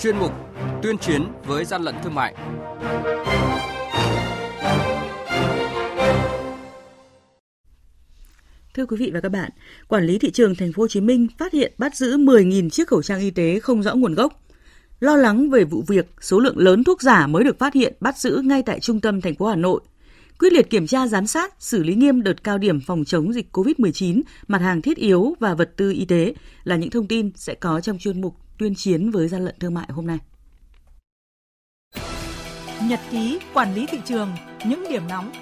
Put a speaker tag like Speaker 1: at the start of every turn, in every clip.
Speaker 1: chuyên mục Tuyên chiến với gian lận thương mại.
Speaker 2: Thưa quý vị và các bạn, quản lý thị trường thành phố Hồ Chí Minh phát hiện bắt giữ 10.000 chiếc khẩu trang y tế không rõ nguồn gốc. Lo lắng về vụ việc, số lượng lớn thuốc giả mới được phát hiện bắt giữ ngay tại trung tâm thành phố Hà Nội. Quyết liệt kiểm tra giám sát, xử lý nghiêm đợt cao điểm phòng chống dịch COVID-19, mặt hàng thiết yếu và vật tư y tế là những thông tin sẽ có trong chuyên mục tuyên chiến với gian lận thương mại hôm nay.
Speaker 3: Nhật ký quản lý thị trường, những điểm nóng.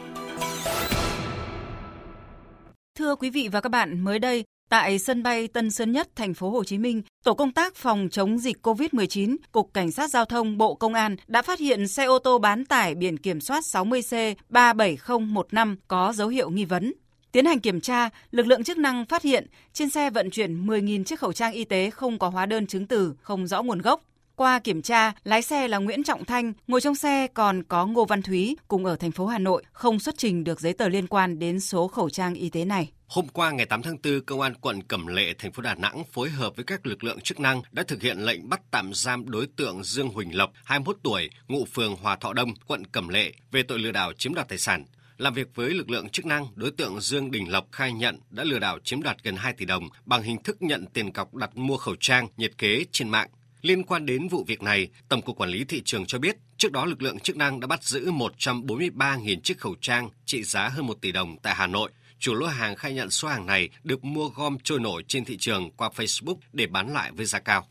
Speaker 4: Thưa quý vị và các bạn, mới đây, Tại sân bay Tân Sơn Nhất, thành phố Hồ Chí Minh, Tổ công tác phòng chống dịch COVID-19, Cục Cảnh sát Giao thông Bộ Công an đã phát hiện xe ô tô bán tải biển kiểm soát 60C 37015 có dấu hiệu nghi vấn. Tiến hành kiểm tra, lực lượng chức năng phát hiện trên xe vận chuyển 10.000 chiếc khẩu trang y tế không có hóa đơn chứng từ, không rõ nguồn gốc. Qua kiểm tra, lái xe là Nguyễn Trọng Thanh, ngồi trong xe còn có Ngô Văn Thúy, cùng ở thành phố Hà Nội, không xuất trình được giấy tờ liên quan đến số khẩu trang y tế này.
Speaker 5: Hôm qua ngày 8 tháng 4, Công an quận Cẩm Lệ, thành phố Đà Nẵng phối hợp với các lực lượng chức năng đã thực hiện lệnh bắt tạm giam đối tượng Dương Huỳnh Lộc, 21 tuổi, ngụ phường Hòa Thọ Đông, quận Cẩm Lệ về tội lừa đảo chiếm đoạt tài sản. Làm việc với lực lượng chức năng, đối tượng Dương Đình Lộc khai nhận đã lừa đảo chiếm đoạt gần 2 tỷ đồng bằng hình thức nhận tiền cọc đặt mua khẩu trang, nhiệt kế trên mạng. Liên quan đến vụ việc này, Tổng cục Quản lý thị trường cho biết, trước đó lực lượng chức năng đã bắt giữ 143.000 chiếc khẩu trang trị giá hơn 1 tỷ đồng tại Hà Nội. Chủ lô hàng khai nhận số hàng này được mua gom trôi nổi trên thị trường qua Facebook để bán lại với giá cao.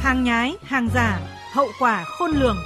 Speaker 3: Hàng nhái, hàng giả, hậu quả khôn lường.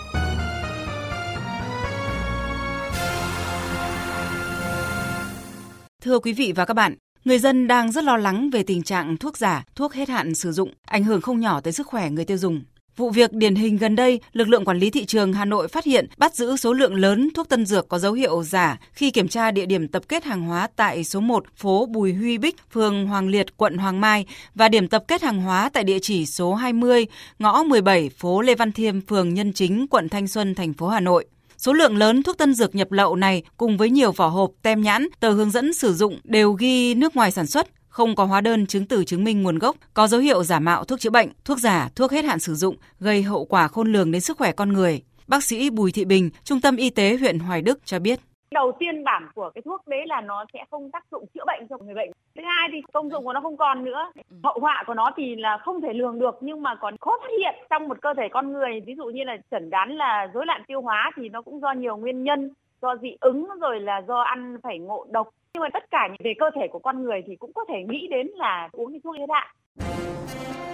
Speaker 4: Thưa quý vị và các bạn, Người dân đang rất lo lắng về tình trạng thuốc giả, thuốc hết hạn sử dụng, ảnh hưởng không nhỏ tới sức khỏe người tiêu dùng. Vụ việc điển hình gần đây, lực lượng quản lý thị trường Hà Nội phát hiện bắt giữ số lượng lớn thuốc tân dược có dấu hiệu giả khi kiểm tra địa điểm tập kết hàng hóa tại số 1 phố Bùi Huy Bích, phường Hoàng Liệt, quận Hoàng Mai và điểm tập kết hàng hóa tại địa chỉ số 20, ngõ 17, phố Lê Văn Thiêm, phường Nhân Chính, quận Thanh Xuân, thành phố Hà Nội. Số lượng lớn thuốc tân dược nhập lậu này cùng với nhiều vỏ hộp, tem nhãn, tờ hướng dẫn sử dụng đều ghi nước ngoài sản xuất, không có hóa đơn chứng từ chứng minh nguồn gốc, có dấu hiệu giả mạo thuốc chữa bệnh, thuốc giả, thuốc hết hạn sử dụng, gây hậu quả khôn lường đến sức khỏe con người. Bác sĩ Bùi Thị Bình, Trung tâm Y tế huyện Hoài Đức cho biết.
Speaker 6: Đầu tiên bản của cái thuốc đấy là nó sẽ không tác dụng chữa bệnh cho người bệnh. Thứ hai thì công dụng của nó không còn nữa. Hậu họa của nó thì là không thể lường được nhưng mà còn khó phát hiện trong một cơ thể con người. Ví dụ như là chẩn đoán là rối loạn tiêu hóa thì nó cũng do nhiều nguyên nhân, do dị ứng rồi là do ăn phải ngộ độc. Nhưng mà tất cả về cơ thể của con người thì cũng có thể nghĩ đến là uống cái thuốc hết hạn.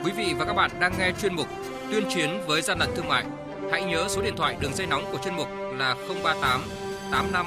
Speaker 1: Quý vị và các bạn đang nghe chuyên mục Tuyên chiến với gian lận thương mại. Hãy nhớ số điện thoại đường dây nóng của chuyên mục là 038 85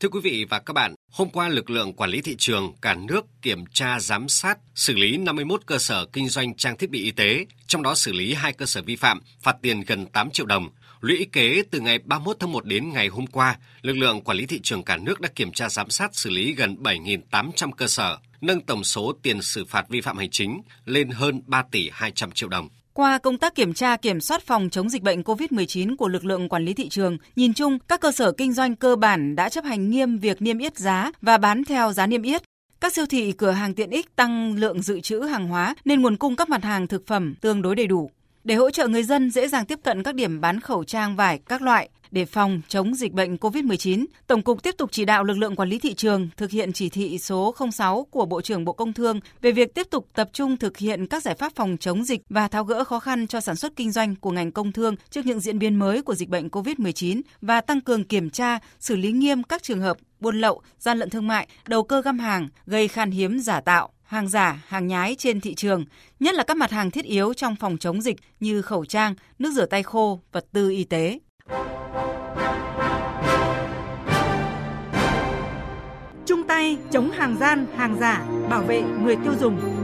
Speaker 5: Thưa quý vị và các bạn, hôm qua lực lượng quản lý thị trường cả nước kiểm tra giám sát xử lý 51 cơ sở kinh doanh trang thiết bị y tế, trong đó xử lý 2 cơ sở vi phạm, phạt tiền gần 8 triệu đồng. Lũy kế từ ngày 31 tháng 1 đến ngày hôm qua, lực lượng quản lý thị trường cả nước đã kiểm tra giám sát xử lý gần 7.800 cơ sở, nâng tổng số tiền xử phạt vi phạm hành chính lên hơn 3 tỷ 200 triệu đồng.
Speaker 4: Qua công tác kiểm tra kiểm soát phòng chống dịch bệnh COVID-19 của lực lượng quản lý thị trường, nhìn chung các cơ sở kinh doanh cơ bản đã chấp hành nghiêm việc niêm yết giá và bán theo giá niêm yết. Các siêu thị cửa hàng tiện ích tăng lượng dự trữ hàng hóa nên nguồn cung các mặt hàng thực phẩm tương đối đầy đủ. Để hỗ trợ người dân dễ dàng tiếp cận các điểm bán khẩu trang vải các loại, để phòng chống dịch bệnh COVID-19, Tổng cục tiếp tục chỉ đạo lực lượng quản lý thị trường thực hiện chỉ thị số 06 của Bộ trưởng Bộ Công Thương về việc tiếp tục tập trung thực hiện các giải pháp phòng chống dịch và tháo gỡ khó khăn cho sản xuất kinh doanh của ngành công thương trước những diễn biến mới của dịch bệnh COVID-19 và tăng cường kiểm tra, xử lý nghiêm các trường hợp buôn lậu, gian lận thương mại, đầu cơ găm hàng, gây khan hiếm giả tạo, hàng giả, hàng nhái trên thị trường, nhất là các mặt hàng thiết yếu trong phòng chống dịch như khẩu trang, nước rửa tay khô, vật tư y tế.
Speaker 3: Chung tay chống hàng gian, hàng giả, bảo vệ người tiêu dùng.